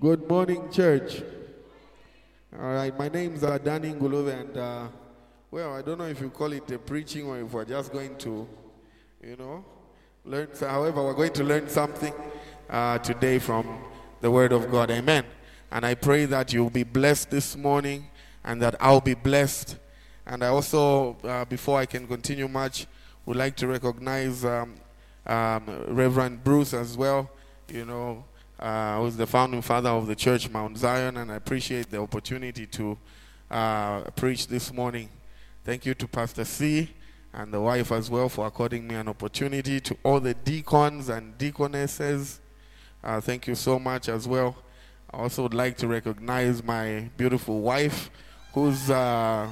Good morning, church. All right, my name's uh, Danny Ngulube, and uh, well, I don't know if you call it a preaching or if we're just going to, you know, learn. However, we're going to learn something uh, today from the Word of God. Amen. And I pray that you'll be blessed this morning and that I'll be blessed. And I also, uh, before I can continue much, would like to recognize um, um, Reverend Bruce as well, you know, uh, who's the founding father of the church, Mount Zion, and I appreciate the opportunity to uh, preach this morning. Thank you to Pastor C and the wife as well for according me an opportunity, to all the deacons and deaconesses. Uh, thank you so much as well. I also would like to recognize my beautiful wife, who's. Uh,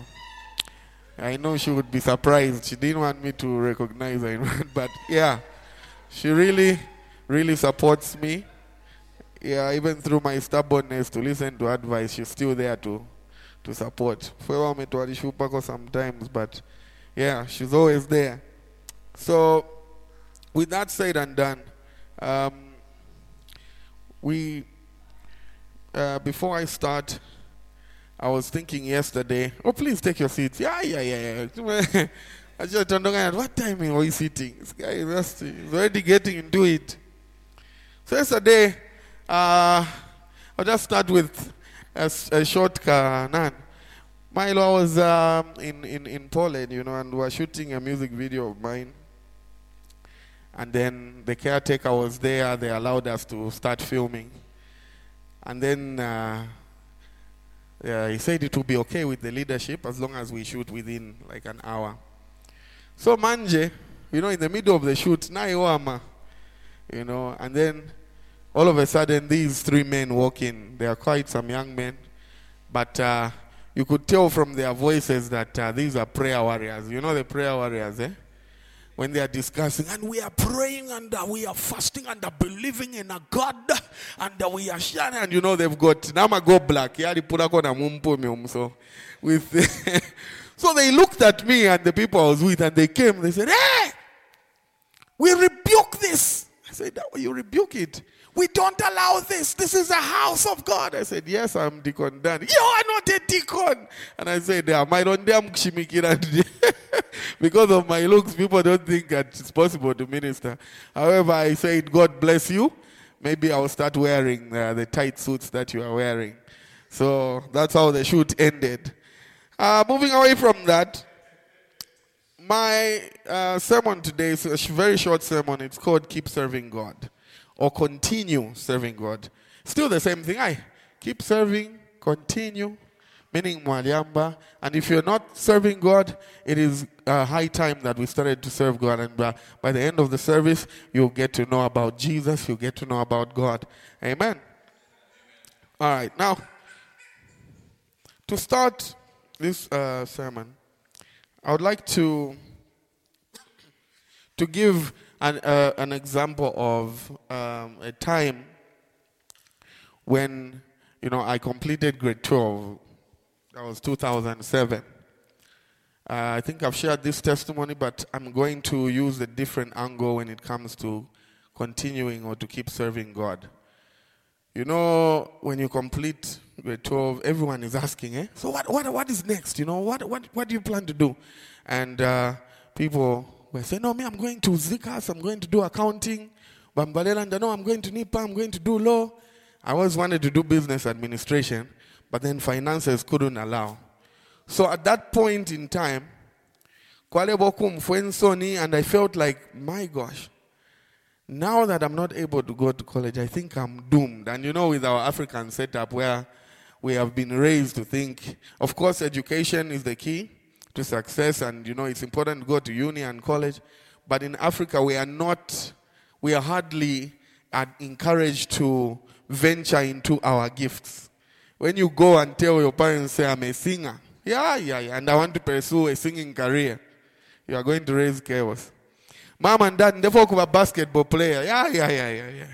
I know she would be surprised. She didn't want me to recognize her, but yeah, she really, really supports me. Yeah, even through my stubbornness to listen to advice, she's still there to, to support. Me to sometimes, but yeah, she's always there. So, with that said and done, um, we uh, before I start, I was thinking yesterday. Oh, please take your seats. Yeah, yeah, yeah, yeah. I just turned around. What time are you sitting? This guy is already getting into it. So yesterday, uh, I'll just start with a, a short canon. Milo I was um, in, in, in Poland, you know, and we were shooting a music video of mine. And then the caretaker was there. They allowed us to start filming. And then uh, yeah, he said it would be okay with the leadership as long as we shoot within like an hour. So Manje, you know, in the middle of the shoot, na you know, and then all of a sudden these three men walk in. They are quite some young men, but uh, you could tell from their voices that uh, these are prayer warriors. You know the prayer warriors, eh? when they are discussing, and we are praying and uh, we are fasting and uh, believing in a God and uh, we are sharing, and you know they've got Nama go black, so with so they looked at me and the people I was with, and they came, they said, Hey, we rebuke this. I said, You rebuke it. We don't allow this. This is a house of God. I said, Yes, I'm Deacon Dan. You are not a deacon. And I said, Yeah, my damn Because of my looks, people don't think that it's possible to minister. However, I said, God bless you. Maybe I'll start wearing uh, the tight suits that you are wearing. So that's how the shoot ended. Uh, moving away from that, my uh, sermon today is a very short sermon. It's called Keep Serving God or continue serving God. Still the same thing. I keep serving, continue, meaning mwaliamba. And if you're not serving God, it is a high time that we started to serve God. And by, by the end of the service, you'll get to know about Jesus, you'll get to know about God. Amen. All right, now, to start this uh, sermon, I would like to to give an, uh, an example of um, a time when, you know, I completed grade 12. That was 2007. Uh, I think I've shared this testimony, but I'm going to use a different angle when it comes to continuing or to keep serving God. You know, when you complete grade 12, everyone is asking, eh? So what, what, what is next? You know, what, what, what do you plan to do? And uh, people we say, no, me, I'm going to ZCAS, I'm going to do accounting. Bambalelanda, no, I'm going to NIPA, I'm going to do law. I always wanted to do business administration, but then finances couldn't allow. So at that point in time, and I felt like, my gosh, now that I'm not able to go to college, I think I'm doomed. And you know, with our African setup where we have been raised to think, of course, education is the key, to success, and you know, it's important to go to uni and college. But in Africa, we are not, we are hardly encouraged to venture into our gifts. When you go and tell your parents, say, I'm a singer, yeah, yeah, yeah, and I want to pursue a singing career, you are going to raise chaos. Mom and dad, they talk about basketball player, yeah, yeah, yeah, yeah, yeah.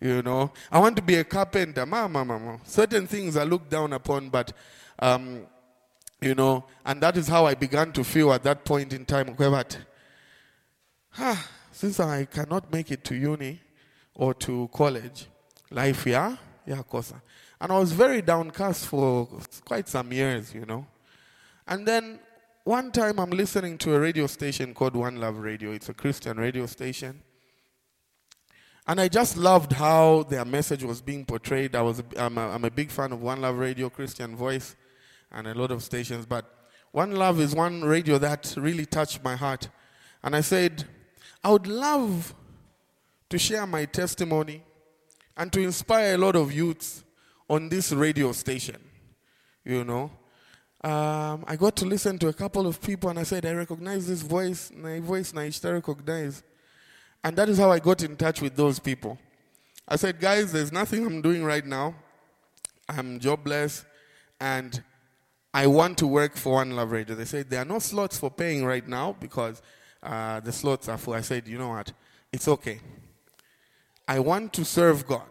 You know, I want to be a carpenter, mama, mama. Certain things are looked down upon, but um, you know, and that is how I began to feel at that point in time. But, since I cannot make it to uni or to college, life, yeah, yakosa. And I was very downcast for quite some years, you know. And then one time I'm listening to a radio station called One Love Radio. It's a Christian radio station. And I just loved how their message was being portrayed. I was, I'm, a, I'm a big fan of One Love Radio, Christian Voice, and a lot of stations. But One Love is one radio that really touched my heart. And I said, I would love to share my testimony and to inspire a lot of youths on this radio station. You know, um, I got to listen to a couple of people and I said, I recognize this voice, my voice, my I recognize. And that is how I got in touch with those people. I said, guys, there's nothing I'm doing right now. I'm jobless and I want to work for One Love Radio. They said, there are no slots for paying right now because uh, the slots are full. I said, you know what? It's okay. I want to serve God.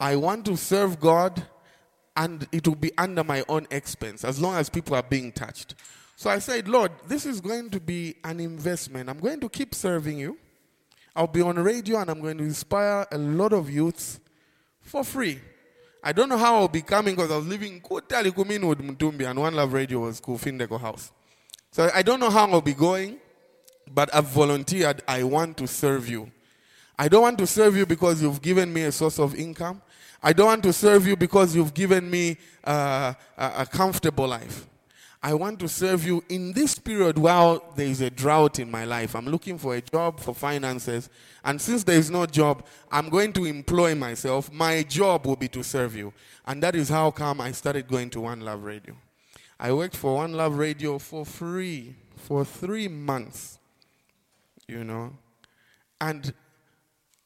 I want to serve God and it will be under my own expense as long as people are being touched. So I said, Lord, this is going to be an investment. I'm going to keep serving you. I'll be on radio and I'm going to inspire a lot of youths for free. I don't know how I'll be coming because I was living in Kutali Kumin with Mutumbi and One Love Radio was Kufindeko House. So I don't know how I'll be going, but I've volunteered. I want to serve you. I don't want to serve you because you've given me a source of income. I don't want to serve you because you've given me uh, a, a comfortable life. I want to serve you in this period while there is a drought in my life. I'm looking for a job for finances. And since there is no job, I'm going to employ myself. My job will be to serve you. And that is how come I started going to One Love Radio. I worked for One Love Radio for free for three months, you know. And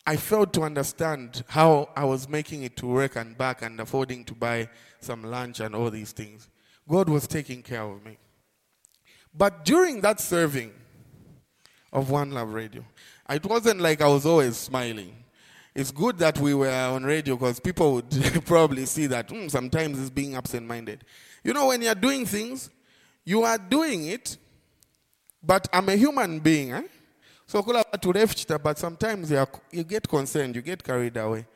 I failed to understand how I was making it to work and back and affording to buy some lunch and all these things. God was taking care of me. But during that serving of One Love Radio, it wasn't like I was always smiling. It's good that we were on radio because people would probably see that mm, sometimes it's being absent minded. You know, when you're doing things, you are doing it, but I'm a human being. Eh? So but sometimes you, are, you get concerned, you get carried away.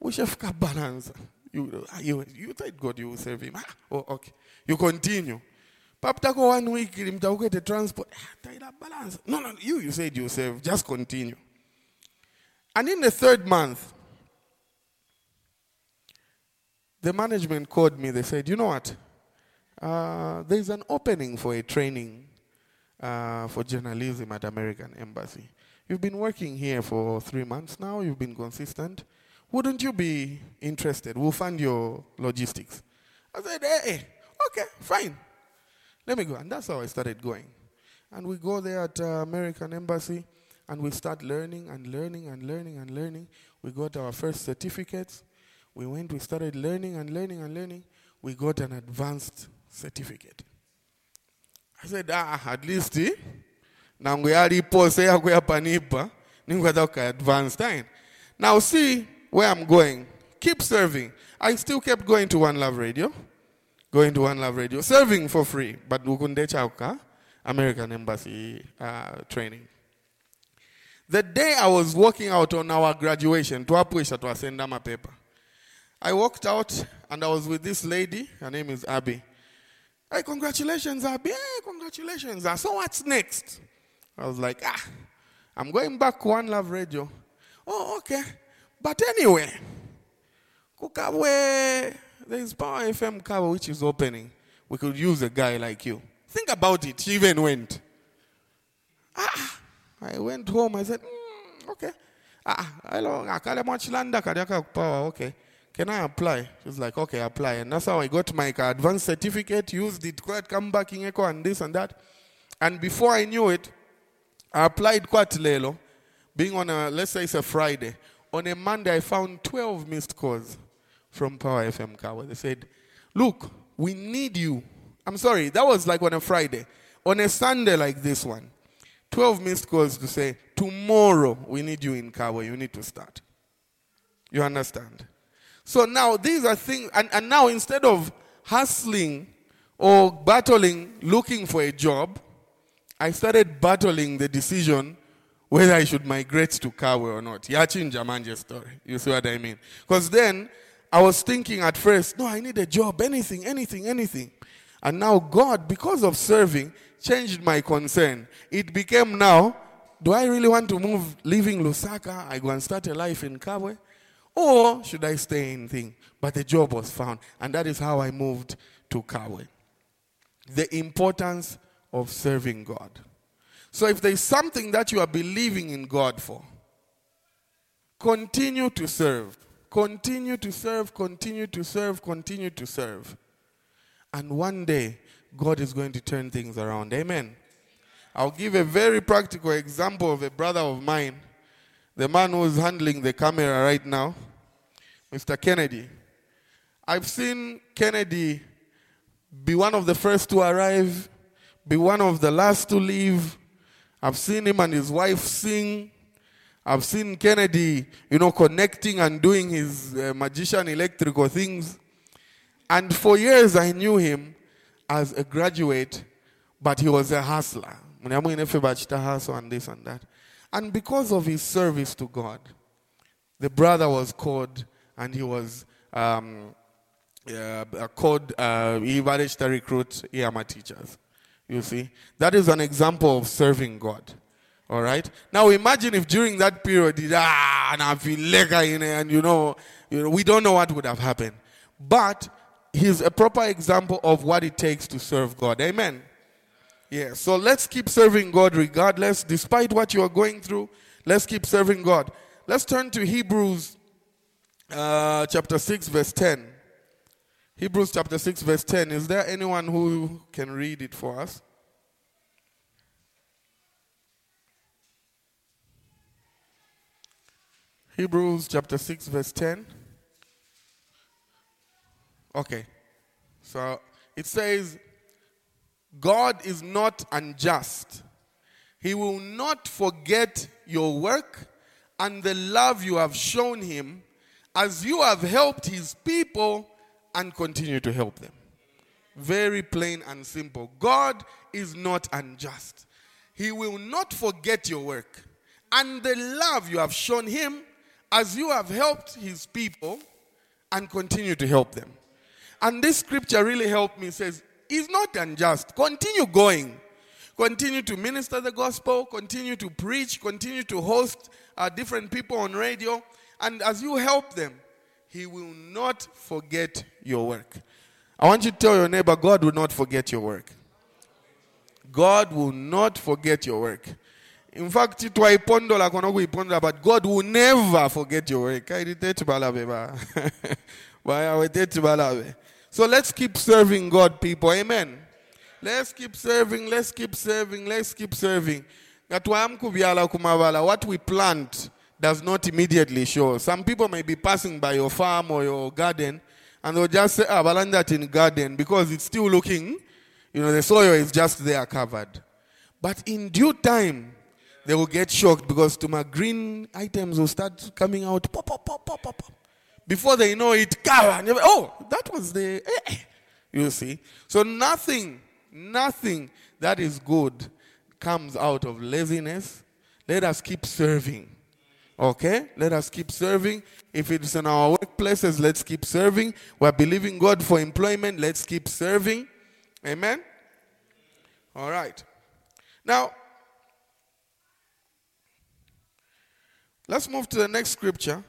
we Ushafika balance. You, you, you thank God you will serve him. Ah, oh, okay. You continue. Paptako one week, the transport. Ah, balance. No, no, you, you said you serve. Just continue. And in the third month, the management called me. They said, you know what? Uh, there's an opening for a training uh, for journalism at American Embassy. You've been working here for three months now. You've been consistent. Wouldn't you be interested? We'll fund your logistics. I said, hey, hey, okay, fine. Let me go. And that's how I started going. And we go there at uh, American Embassy and we start learning and learning and learning and learning. We got our first certificates. We went, we started learning and learning and learning. We got an advanced certificate. I said, ah, at least eh? yako yapanipa ninkwata ka advanced time. Now see where I'm going. Keep serving. I still kept going to One Love Radio, going to One Love Radio, serving for free, but ukunde chauka American Embassy uh, training. The day I was walking out on our graduation, to Apuisha to twapwisha twasenda paper, I walked out and I was with this lady, her name is Abby. Hey, congratulations, Abby. Hey, congratulations. So what's next? I was like, ah, I'm going back One Love Radio. Oh, okay. But anyway, Kukawe, there's Power FM Kabwe which is opening. We could use a guy like you. Think about it. Even went. Ah, I went home. I said, mm, okay. Ah, hello. Power. Okay. Can I apply? She was like, okay, apply. And that's how I got my advanced certificate, used it, quite come back in Echo and this and that. And before I knew it, I applied quite lelo, being on a, let's say it's a Friday. On a Monday, I found 12 missed calls from Power FM Kabwe. They said, look, we need you. I'm sorry, that was like on a Friday. On a Sunday like this one, 12 missed calls to say, tomorrow we need you in Kabwe, you need to start. You understand? So now these are things, and, and now instead of hustling or battling looking for a job, I started battling the decision whether I should migrate to Kabwe or not. Yachin Jamanje story. You see what I mean? Because then I was thinking at first, no, I need a job, anything, anything, anything. And now God, because of serving, changed my concern. It became now, do I really want to move, leaving Lusaka? I go and start a life in Kabwe? Or should I stay in thing? But the job was found. And that is how I moved to Kabwe. The importance of serving God. So if there's something that you are believing in God for, continue to serve. Continue to serve, continue to serve, continue to serve. And one day, God is going to turn things around. Amen. I'll give a very practical example of a brother of mine, the man who's handling the camera right now, Mr. Kennedy. I've seen Kennedy be one of the first to arrive, be one of the last to leave. I've seen him and his wife sing. I've seen Kennedy, you know, connecting and doing his uh, magician electrical things. And for years I knew him as a graduate, but he was a hustler. hustle and this and that. And because of his service to God, the brother was called and he was um, uh, called, uh, he managed to recruit EMA teachers. You see? That is an example of serving God. All right. Now imagine if during that period, ah, and I feel like and you know, you know, we don't know what would have happened. But he's a proper example of what it takes to serve God. Amen. Yeah. So let's keep serving God regardless, despite what you are going through. Let's keep serving God. Let's turn to Hebrews uh, chapter 6, verse 10. Hebrews chapter 6, verse 10. Is there anyone who can read it for us? Hebrews chapter 6, verse 10. Okay. So it says, God is not unjust. He will not forget your work and the love you have shown him as you have helped his people and continue to help them. Very plain and simple. God is not unjust. He will not forget your work and the love you have shown him as you have helped his people and continue to help them. And this scripture really helped me. It says, He's not unjust. Continue going. Continue to minister the gospel, continue to preach, continue to host uh, different people on radio. And as you help them, He will not forget your work. I want you to tell your neighbor, God will not forget your work. God will not forget your work. In fact, twaipondola kono kuipondola but God will never forget your work. So let's keep serving God, people. Amen. Let's keep serving, let's keep serving, let's keep serving. What we plant does not immediately show. Some people may be passing by your farm or your garden and they'll just say, ah, that in garden because it's still looking, you know, the soil is just there covered. But in due time, they will get shocked because to green items will start coming out. Pop, pop, pop, pop, pop, pop. Before they know it, oh, that was the. Eh. You see? So nothing, nothing that is good comes out of laziness. Let us keep serving. Okay? Let us keep serving. If it's in our workplaces, let's keep serving. We're believing God for employment, let's keep serving. Amen? All right. Now, Let's move to the next scripture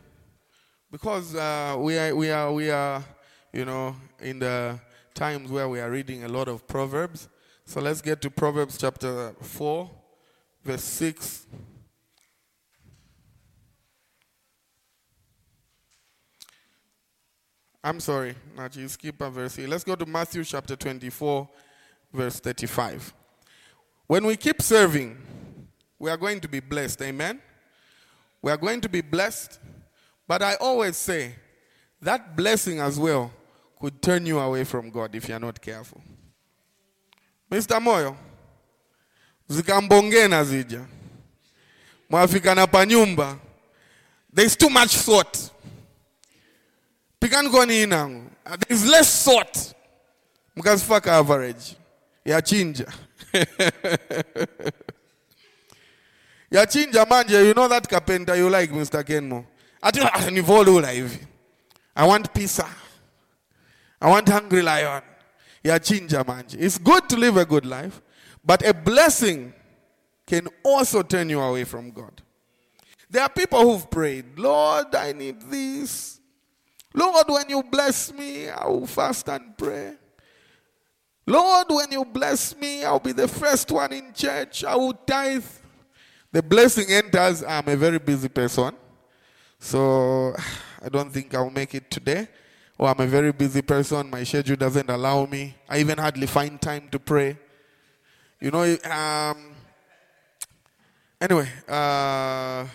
because uh, we, are, we, are, we are, you know, in the times where we are reading a lot of Proverbs. So let's get to Proverbs chapter 4, verse 6. I'm sorry, Nachi, skip a verse here. Let's go to Matthew chapter 24, verse 35. When we keep serving, we are going to be blessed. Amen? We are going to be blessed. But I always say that blessing as well could turn you away from God if you're not careful. Mr. Moyo, zikambongena zija mwafika na panyumba there's too much thought pikani koni inangu uh, there's less thought mkazifaka average yachinja yachinja manje you know that carpenter you like mr kenmo ati ah, nivolula hivi I want pizza. I want hungry lion. Yeah, chinja manje. It's good to live a good life, but a blessing can also turn you away from God. There are people who've prayed, Lord, I need this. Lord, when you bless me, I will fast and pray. Lord, when you bless me, I'll be the first one in church. I will tithe. The blessing enters. I'm a very busy person. So I don't think I'll make it today. Or I'm a very busy person. My schedule doesn't allow me. I even hardly find time to pray. You know, um, anyway, uh,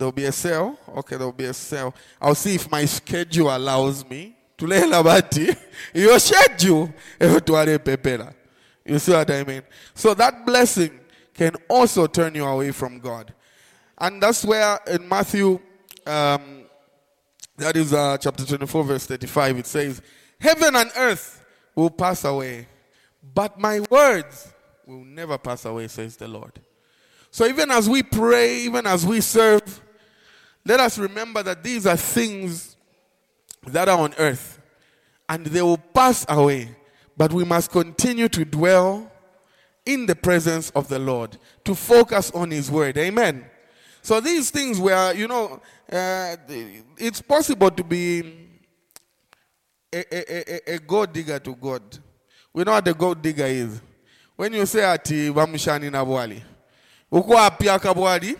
there'll be a sale. Okay, there'll be a sale. I'll see if my schedule allows me. Tulela bati. Your schedule. You see what I mean? So that blessing can also turn you away from God. And that's where in Matthew um, that is uh, chapter 24, verse 35. It says, Heaven and earth will pass away, but my words will never pass away, says the Lord. So even as we pray, even as we serve, let us remember that these are things that are on earth and they will pass away. But we must continue to dwell in the presence of the Lord, to focus on His word. Amen. So these things were, you know, uh, it's possible to be a, a, a, a gold digger to God. We know what a gold digger is. When you say ati vamshani na bwali, akabwali?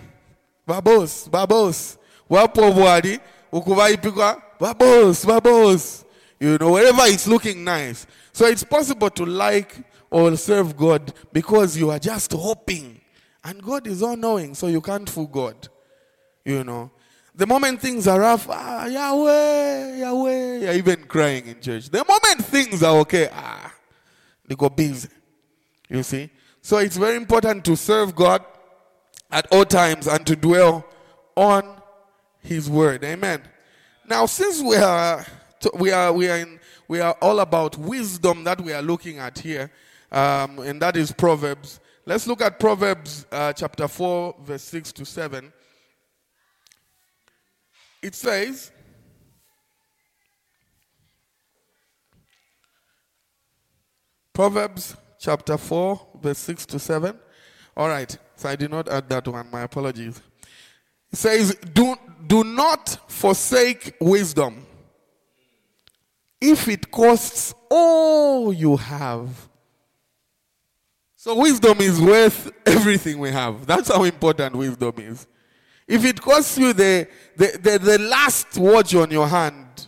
Babos, babos. Wapo bwali, uko vaipikwa? Babos, babos. You know, wherever it's looking nice. So it's possible to like or serve God because you are just hoping and God is all knowing, so you can't fool God. You know. The moment things are rough, ah, Yahweh, Yahweh, you're even crying in church. The moment things are okay, ah, they go busy. You see? So it's very important to serve God at all times and to dwell on His word. Amen. Now, since we are we are we are in we are all about wisdom that we are looking at here, um, and that is Proverbs. Let's look at Proverbs uh, chapter 4, verse 6 to 7. It says, Proverbs chapter 4, verse 6 to 7. All right, so I did not add that one. My apologies. It says, Do, do not forsake wisdom if it costs all you have so wisdom is worth everything we have. That's how important wisdom is. If it costs you the, the, the, the last watch on your hand,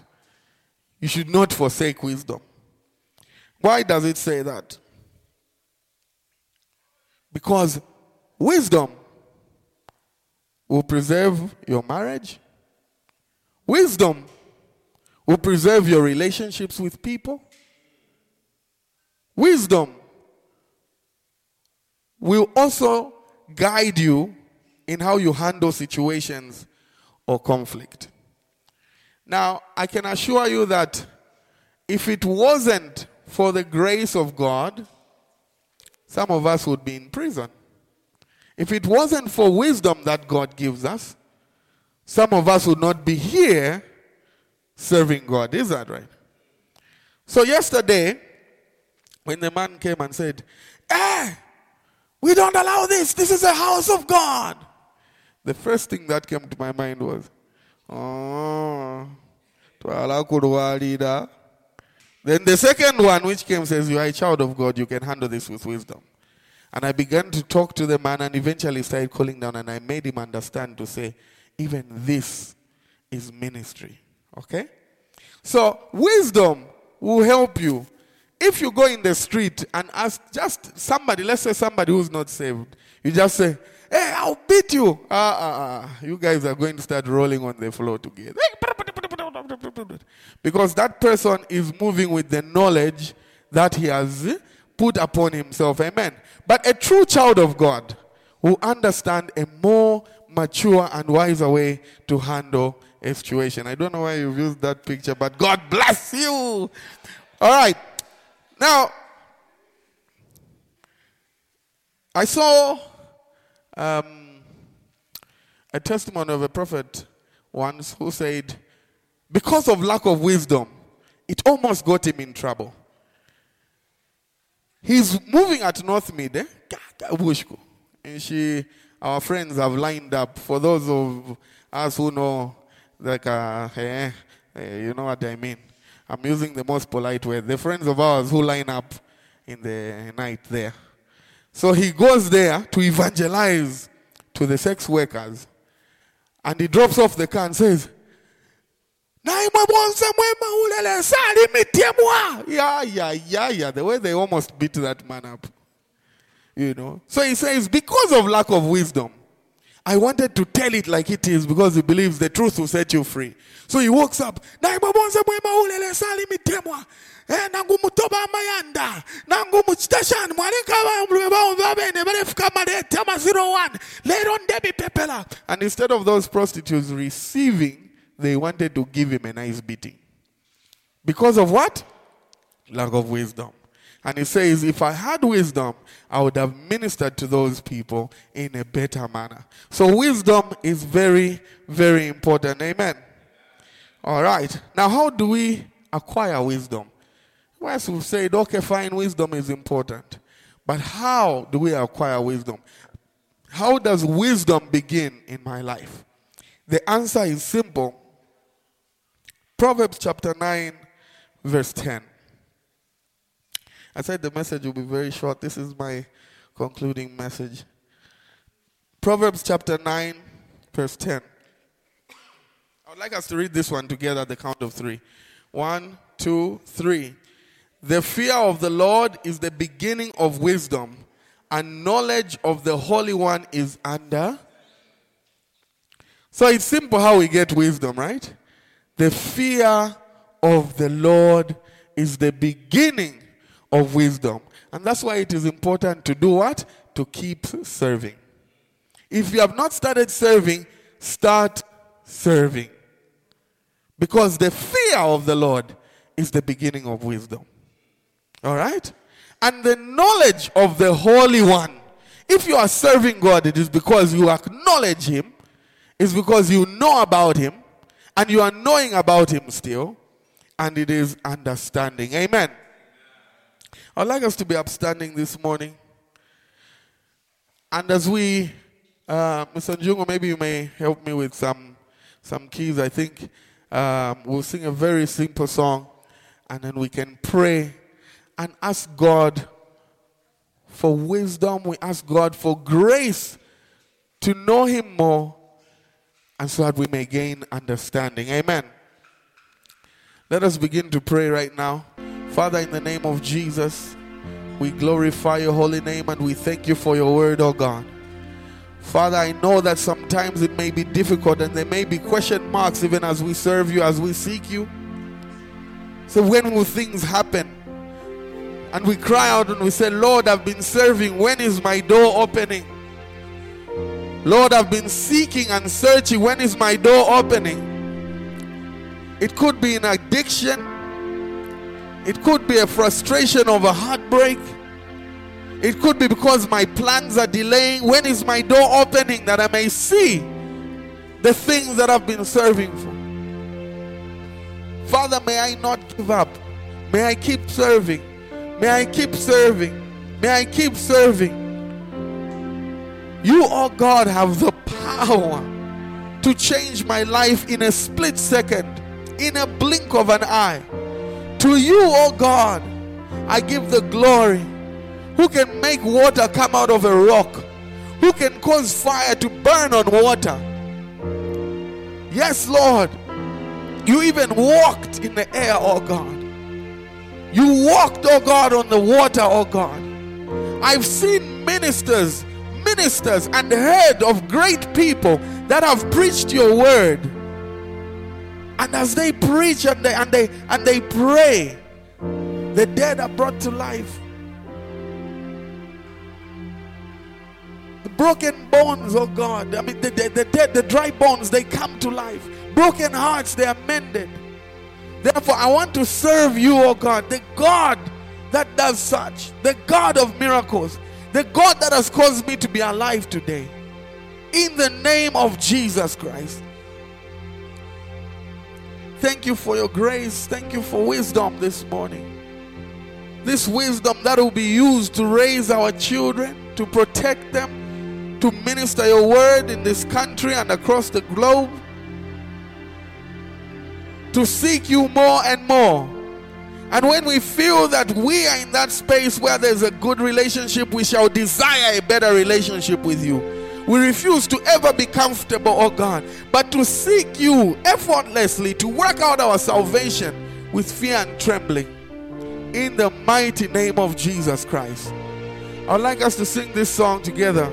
you should not forsake wisdom. Why does it say that? Because wisdom will preserve your marriage. Wisdom will preserve your relationships with people. Wisdom will also guide you in how you handle situations or conflict. Now, I can assure you that if it wasn't for the grace of God, some of us would be in prison. If it wasn't for wisdom that God gives us, some of us would not be here serving God. Is that right? So, yesterday, when the man came and said, Eh, we don't allow this. This is a house of God. The first thing that came to my mind was, oh, then the second one, which came, says, You are a child of God, you can handle this with wisdom. And I began to talk to the man and eventually started calling down, and I made him understand to say, Even this is ministry. Okay? So, wisdom will help you if you go in the street and ask just somebody, let's say somebody who's not saved, you just say, Hey, I'll beat you. Ah, uh, ah, uh, you guys are going to start rolling on the floor together. Because that person is moving with the knowledge that he has put upon himself. Amen. But a true child of God will understand a more mature and wiser way to handle a situation. I don't know why you've used that picture, but God bless you. All right. Now, I saw um, a testimony of a prophet once who said, because of lack of wisdom, it almost got him in trouble. He's moving at Northmead, eh? And she, our friends have lined up. For those of us who know, like, uh, eh, eh, you know what I mean. I'm using the most polite word. The friends of ours who line up in the night there. So he goes there to evangelize to the sex workers. And he drops off the car and says, yeah, yeah, yeah, yeah. The way they almost beat that man up. You know. So he says, because of lack of wisdom, I wanted to tell it like it is because he believes the truth will set you free. So he walks up. Eh, nangu mutoba amayanda nangu muchitashani barefika malete ama 01 leero ndebi pepela and instead of those prostitutes receiving they wanted to give him a nice beating because of what lack of wisdom and he says, If I had wisdom, I would have ministered to those people in a better manner. So, wisdom is very, very important. Amen. All right. Now, how do we acquire wisdom? Once we've said, okay, fine, wisdom is important. But how do we acquire wisdom? How does wisdom begin in my life? The answer is simple. Proverbs chapter 9, verse 10. I said the message will be very short. This is my concluding message. Proverbs chapter 9, verse 10. I would like us to read this one together at the count of three. One, two, three. The fear of the Lord is the beginning of wisdom, and knowledge of the Holy One is under. So it's simple how we get wisdom, right? The fear of the Lord is the beginning of wisdom. And that's why it is important to do what? To keep serving. If you have not started serving, start serving. Because the fear of the Lord is the beginning of wisdom. All right? And the knowledge of the Holy One. If you are serving God, it is because you acknowledge Him, it's because you know about Him, and you are knowing about Him still, and it is understanding. Amen. I'd like us to be upstanding this morning. And as we, uh, Mr. Njungo, maybe you may help me with some, some keys. I think um, we'll sing a very simple song, and then we can pray and ask God for wisdom. We ask God for grace to know Him more and so that we may gain understanding. Amen. Let us begin to pray right now. Father, in the name of Jesus, we glorify your holy name and we thank you for your word, oh God. Father, I know that sometimes it may be difficult and there may be question marks even as we serve you, as we seek you. So, when will things happen? and we cry out and we say, Lord, I've been serving. When is my door opening? Lord, I've been seeking and searching. When is my door opening? It could be an addiction, it could be a frustration of a heartbreak. It could be because my plans are delaying. When is my door opening that I may see the things that I've been serving for? Father, may I not give up. May I keep serving. May I keep serving. May I keep serving. You, oh God, have the power to change my life in a split second, in a blink of an eye. To you, oh God, I give the glory. Who can make water come out of a rock? Who can cause fire to burn on water? Yes, Lord. You even walked in the air, oh God. You walked, oh God, on the water, oh God. I've seen ministers, ministers, and heard of great people that have preached your word. And as they preach and they and they and they pray, the dead are brought to life. The broken bones, oh God. I mean the, the, the dead, the dry bones, they come to life. Broken hearts, they are mended. Therefore, I want to serve you, oh God, the God that does such, the God of miracles, the God that has caused me to be alive today. In the name of Jesus Christ. thank you for your grace. Thank you for wisdom this morning. This wisdom that will be used to raise our children, to protect them, to minister your word in this country and across the globe, to seek you more and more. And when we feel that we are in that space where there's a good relationship, we shall desire a better relationship with you. We refuse to ever be comfortable, oh God, but to seek you effortlessly, to work out our salvation with fear and trembling in the mighty name of Jesus Christ. I'd like us to sing this song together.